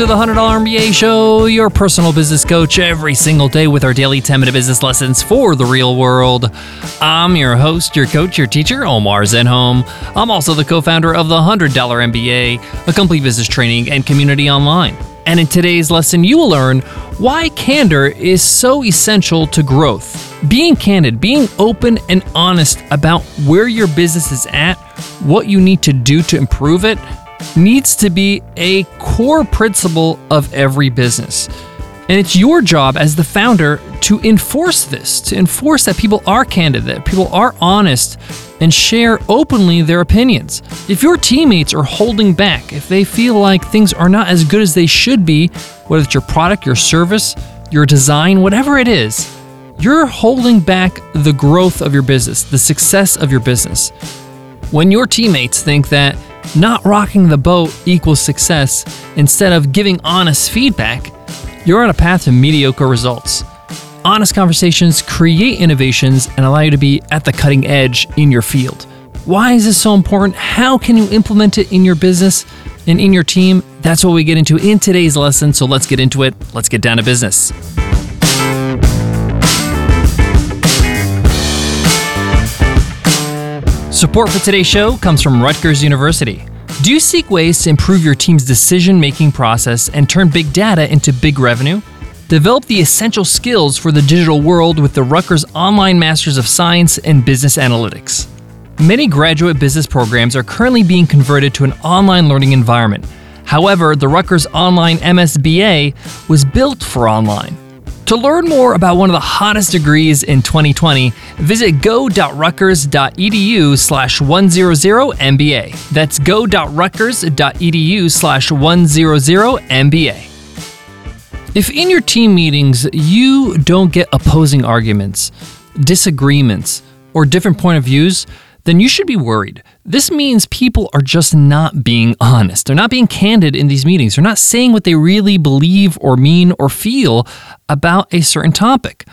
to the $100 MBA Show, your personal business coach every single day with our daily 10 minute business lessons for the real world. I'm your host, your coach, your teacher, Omar Zenhom. I'm also the co founder of the $100 MBA, a complete business training and community online. And in today's lesson, you will learn why candor is so essential to growth. Being candid, being open and honest about where your business is at, what you need to do to improve it, needs to be a core principle of every business. And it's your job as the founder to enforce this, to enforce that people are candid, that people are honest, and share openly their opinions. If your teammates are holding back, if they feel like things are not as good as they should be, whether it's your product, your service, your design, whatever it is, you're holding back the growth of your business, the success of your business. When your teammates think that not rocking the boat equals success instead of giving honest feedback, you're on a path to mediocre results. Honest conversations create innovations and allow you to be at the cutting edge in your field. Why is this so important? How can you implement it in your business and in your team? That's what we get into in today's lesson. So let's get into it. Let's get down to business. Support for today's show comes from Rutgers University. Do you seek ways to improve your team's decision making process and turn big data into big revenue? Develop the essential skills for the digital world with the Rutgers Online Masters of Science and Business Analytics. Many graduate business programs are currently being converted to an online learning environment. However, the Rutgers Online MSBA was built for online. To learn more about one of the hottest degrees in 2020, visit go.rutgers.edu slash 100MBA. That's go.rutgers.edu slash 100MBA. If in your team meetings you don't get opposing arguments, disagreements, or different point of views, then you should be worried. This means people are just not being honest. They're not being candid in these meetings. They're not saying what they really believe or mean or feel about a certain topic.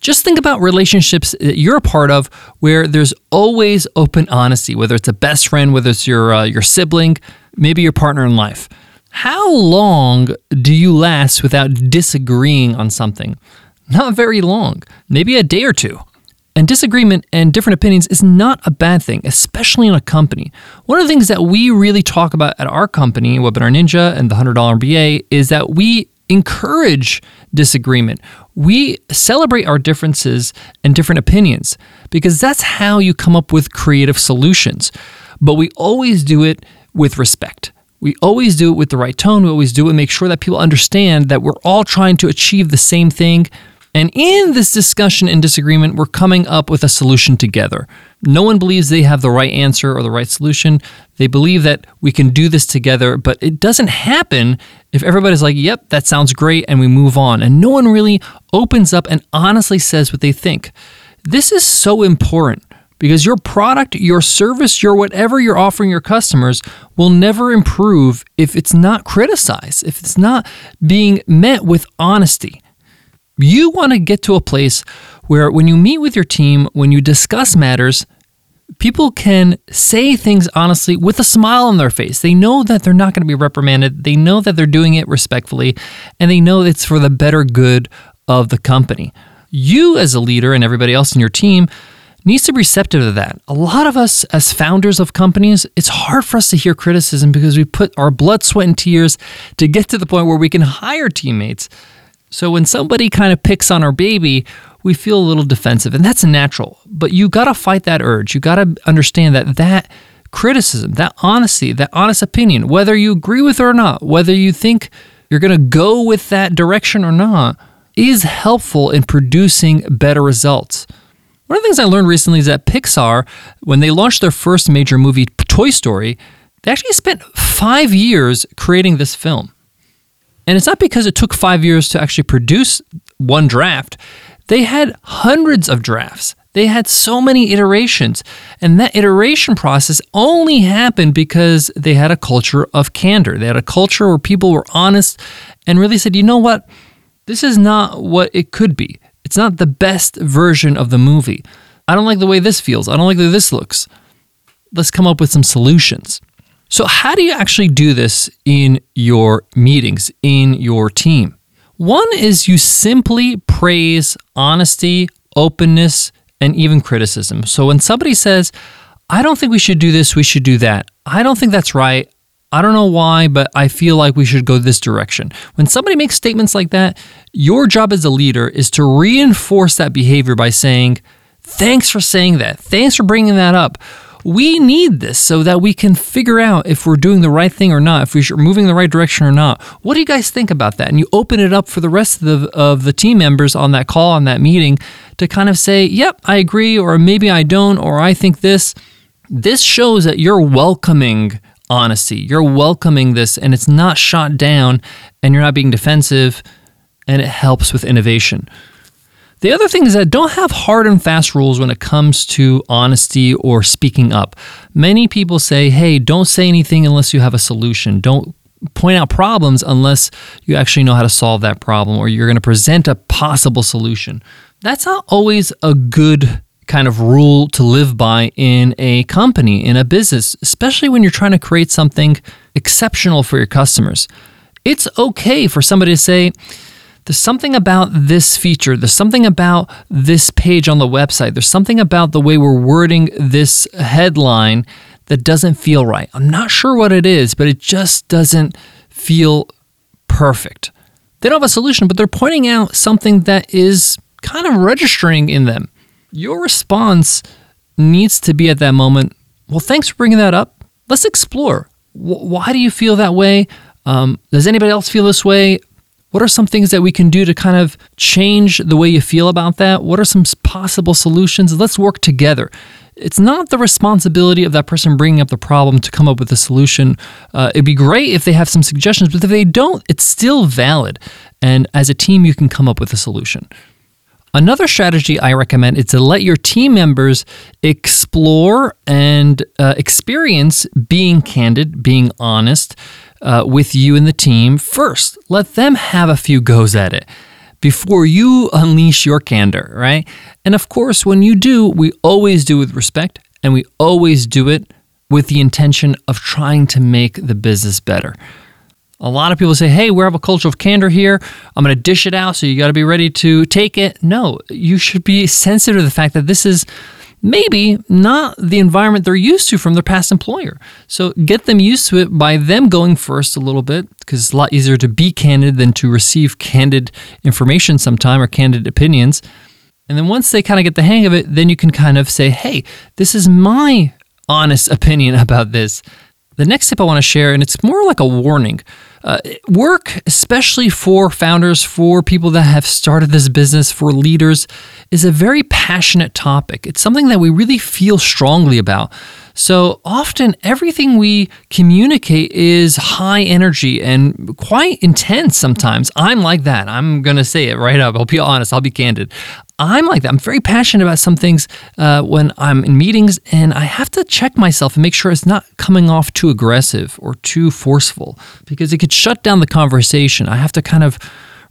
Just think about relationships that you're a part of where there's always open honesty, whether it's a best friend, whether it's your uh, your sibling, maybe your partner in life. How long do you last without disagreeing on something? Not very long, maybe a day or two. And disagreement and different opinions is not a bad thing, especially in a company. One of the things that we really talk about at our company, Webinar Ninja and the $100 MBA, is that we encourage disagreement. We celebrate our differences and different opinions because that's how you come up with creative solutions. But we always do it with respect. We always do it with the right tone. We always do it and make sure that people understand that we're all trying to achieve the same thing. And in this discussion and disagreement, we're coming up with a solution together. No one believes they have the right answer or the right solution. They believe that we can do this together, but it doesn't happen if everybody's like, yep, that sounds great, and we move on. And no one really opens up and honestly says what they think. This is so important because your product, your service, your whatever you're offering your customers will never improve if it's not criticized, if it's not being met with honesty. You want to get to a place where when you meet with your team, when you discuss matters, people can say things honestly with a smile on their face. They know that they're not going to be reprimanded, they know that they're doing it respectfully, and they know it's for the better good of the company. You, as a leader, and everybody else in your team, needs to be receptive to that. A lot of us, as founders of companies, it's hard for us to hear criticism because we put our blood, sweat, and tears to get to the point where we can hire teammates so when somebody kind of picks on our baby, we feel a little defensive, and that's natural. But you got to fight that urge. You got to understand that that criticism, that honesty, that honest opinion, whether you agree with it or not, whether you think you're going to go with that direction or not, is helpful in producing better results. One of the things I learned recently is that Pixar, when they launched their first major movie, Toy Story, they actually spent five years creating this film. And it's not because it took five years to actually produce one draft. They had hundreds of drafts. They had so many iterations. And that iteration process only happened because they had a culture of candor. They had a culture where people were honest and really said, you know what? This is not what it could be. It's not the best version of the movie. I don't like the way this feels. I don't like the way this looks. Let's come up with some solutions. So, how do you actually do this in your meetings, in your team? One is you simply praise honesty, openness, and even criticism. So, when somebody says, I don't think we should do this, we should do that, I don't think that's right, I don't know why, but I feel like we should go this direction. When somebody makes statements like that, your job as a leader is to reinforce that behavior by saying, Thanks for saying that. Thanks for bringing that up we need this so that we can figure out if we're doing the right thing or not, if we're moving in the right direction or not. What do you guys think about that? And you open it up for the rest of the, of the team members on that call, on that meeting, to kind of say, yep, I agree, or maybe I don't, or I think this. This shows that you're welcoming honesty. You're welcoming this, and it's not shot down, and you're not being defensive, and it helps with innovation. The other thing is that don't have hard and fast rules when it comes to honesty or speaking up. Many people say, hey, don't say anything unless you have a solution. Don't point out problems unless you actually know how to solve that problem or you're going to present a possible solution. That's not always a good kind of rule to live by in a company, in a business, especially when you're trying to create something exceptional for your customers. It's okay for somebody to say, there's something about this feature, there's something about this page on the website, there's something about the way we're wording this headline that doesn't feel right. I'm not sure what it is, but it just doesn't feel perfect. They don't have a solution, but they're pointing out something that is kind of registering in them. Your response needs to be at that moment, well, thanks for bringing that up. Let's explore. why do you feel that way? Um, does anybody else feel this way? What are some things that we can do to kind of change the way you feel about that? What are some possible solutions? Let's work together. It's not the responsibility of that person bringing up the problem to come up with a solution. Uh, it'd be great if they have some suggestions, but if they don't, it's still valid. And as a team, you can come up with a solution. Another strategy I recommend is to let your team members explore and uh, experience being candid, being honest, uh, with you and the team first. Let them have a few goes at it before you unleash your candor, right? And of course, when you do, we always do with respect and we always do it with the intention of trying to make the business better. A lot of people say, hey, we have a culture of candor here. I'm going to dish it out, so you got to be ready to take it. No, you should be sensitive to the fact that this is maybe not the environment they're used to from their past employer. So get them used to it by them going first a little bit because it's a lot easier to be candid than to receive candid information sometime or candid opinions. And then once they kind of get the hang of it, then you can kind of say, hey, this is my honest opinion about this. The next tip I want to share, and it's more like a warning. Uh, work, especially for founders, for people that have started this business, for leaders, is a very passionate topic. It's something that we really feel strongly about. So often, everything we communicate is high energy and quite intense sometimes. I'm like that. I'm going to say it right up. I'll be honest, I'll be candid. I'm like that. I'm very passionate about some things uh, when I'm in meetings, and I have to check myself and make sure it's not coming off too aggressive or too forceful because it could shut down the conversation. I have to kind of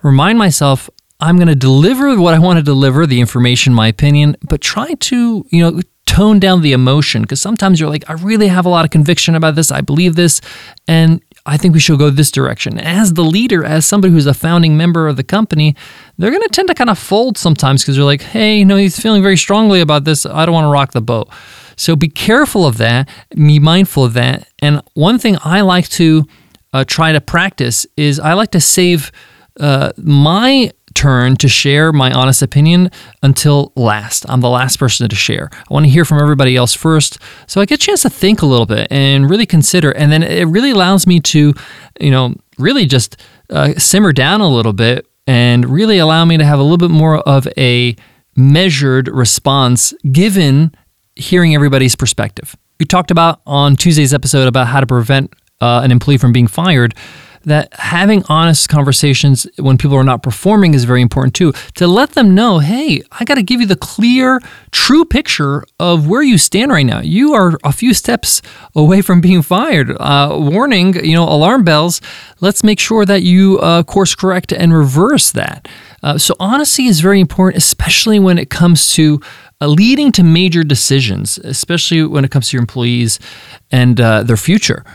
remind myself I'm going to deliver what I want to deliver, the information, my opinion, but try to, you know, tone down the emotion because sometimes you're like, I really have a lot of conviction about this. I believe this. And I think we should go this direction. As the leader, as somebody who's a founding member of the company, they're going to tend to kind of fold sometimes because they're like, hey, you know, he's feeling very strongly about this. I don't want to rock the boat. So be careful of that, be mindful of that. And one thing I like to uh, try to practice is I like to save uh, my turn to share my honest opinion until last. I'm the last person to share. I want to hear from everybody else first. So I get a chance to think a little bit and really consider. And then it really allows me to, you know, really just uh, simmer down a little bit and really allow me to have a little bit more of a measured response given hearing everybody's perspective. We talked about on Tuesday's episode about how to prevent uh, an employee from being fired that having honest conversations when people are not performing is very important too. To let them know, hey, I got to give you the clear, true picture of where you stand right now. You are a few steps away from being fired. Uh, warning, you know, alarm bells. Let's make sure that you uh, course correct and reverse that. Uh, so, honesty is very important, especially when it comes to uh, leading to major decisions, especially when it comes to your employees and uh, their future.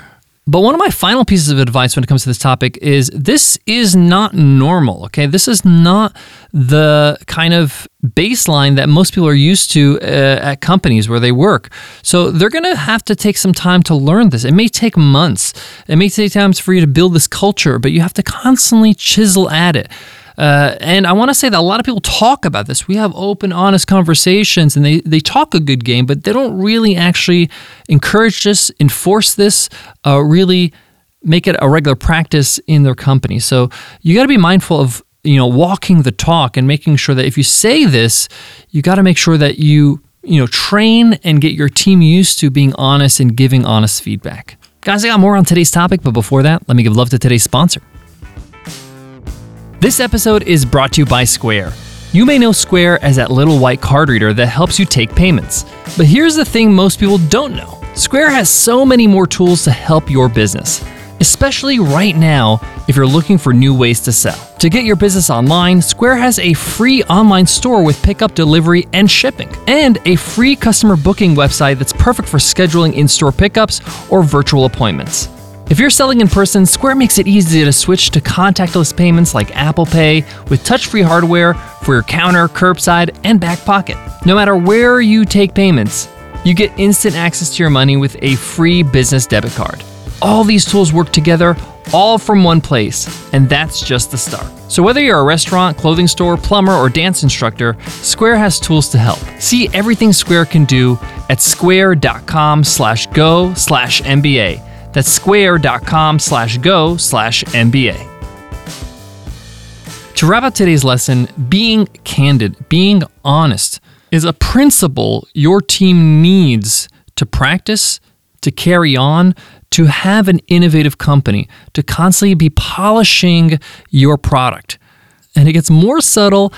But one of my final pieces of advice when it comes to this topic is this is not normal, okay? This is not the kind of baseline that most people are used to uh, at companies where they work. So they're going to have to take some time to learn this. It may take months, it may take times for you to build this culture, but you have to constantly chisel at it. Uh, and I want to say that a lot of people talk about this. We have open, honest conversations and they, they talk a good game, but they don't really actually encourage this, enforce this, uh, really make it a regular practice in their company. So you got to be mindful of you know walking the talk and making sure that if you say this, you got to make sure that you you know train and get your team used to being honest and giving honest feedback. Guys, I got more on today's topic, but before that, let me give love to today's sponsor. This episode is brought to you by Square. You may know Square as that little white card reader that helps you take payments. But here's the thing most people don't know Square has so many more tools to help your business, especially right now if you're looking for new ways to sell. To get your business online, Square has a free online store with pickup, delivery, and shipping, and a free customer booking website that's perfect for scheduling in store pickups or virtual appointments. If you're selling in person, Square makes it easy to switch to contactless payments like Apple Pay with touch free hardware for your counter, curbside, and back pocket. No matter where you take payments, you get instant access to your money with a free business debit card. All these tools work together, all from one place, and that's just the start. So whether you're a restaurant, clothing store, plumber, or dance instructor, Square has tools to help. See everything Square can do at square.com That's square.com slash go slash MBA. To wrap up today's lesson, being candid, being honest is a principle your team needs to practice, to carry on, to have an innovative company, to constantly be polishing your product. And it gets more subtle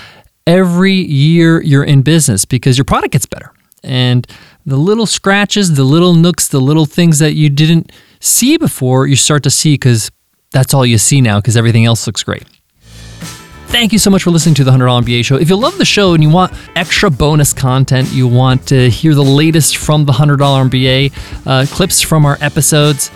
every year you're in business because your product gets better. And the little scratches, the little nooks, the little things that you didn't see before, you start to see because that's all you see now because everything else looks great. Thank you so much for listening to the $100 MBA show. If you love the show and you want extra bonus content, you want to hear the latest from the $100 MBA, uh, clips from our episodes,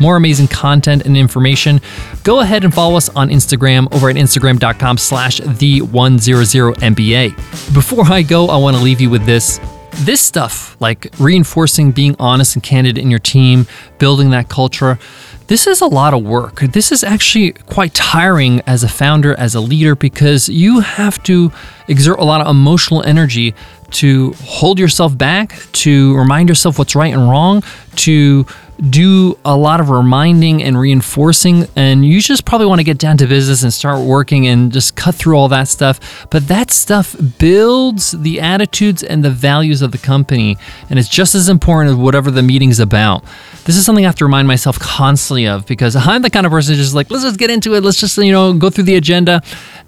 more amazing content and information, go ahead and follow us on Instagram over at instagram.com slash the 100MBA. Before I go, I want to leave you with this. This stuff, like reinforcing being honest and candid in your team, building that culture, this is a lot of work. This is actually quite tiring as a founder, as a leader, because you have to exert a lot of emotional energy to hold yourself back, to remind yourself what's right and wrong, to do a lot of reminding and reinforcing. And you just probably want to get down to business and start working and just cut through all that stuff. But that stuff builds the attitudes and the values of the company. And it's just as important as whatever the meeting's about. This is something I have to remind myself constantly of because I'm the kind of person who's just like, let's just get into it. Let's just, you know, go through the agenda.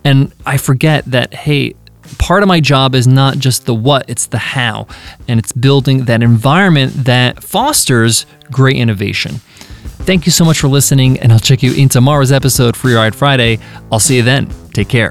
And I forget that, hey, part of my job is not just the what, it's the how. And it's building that environment that fosters great innovation. Thank you so much for listening, and I'll check you in tomorrow's episode Your Ride Friday. I'll see you then. Take care.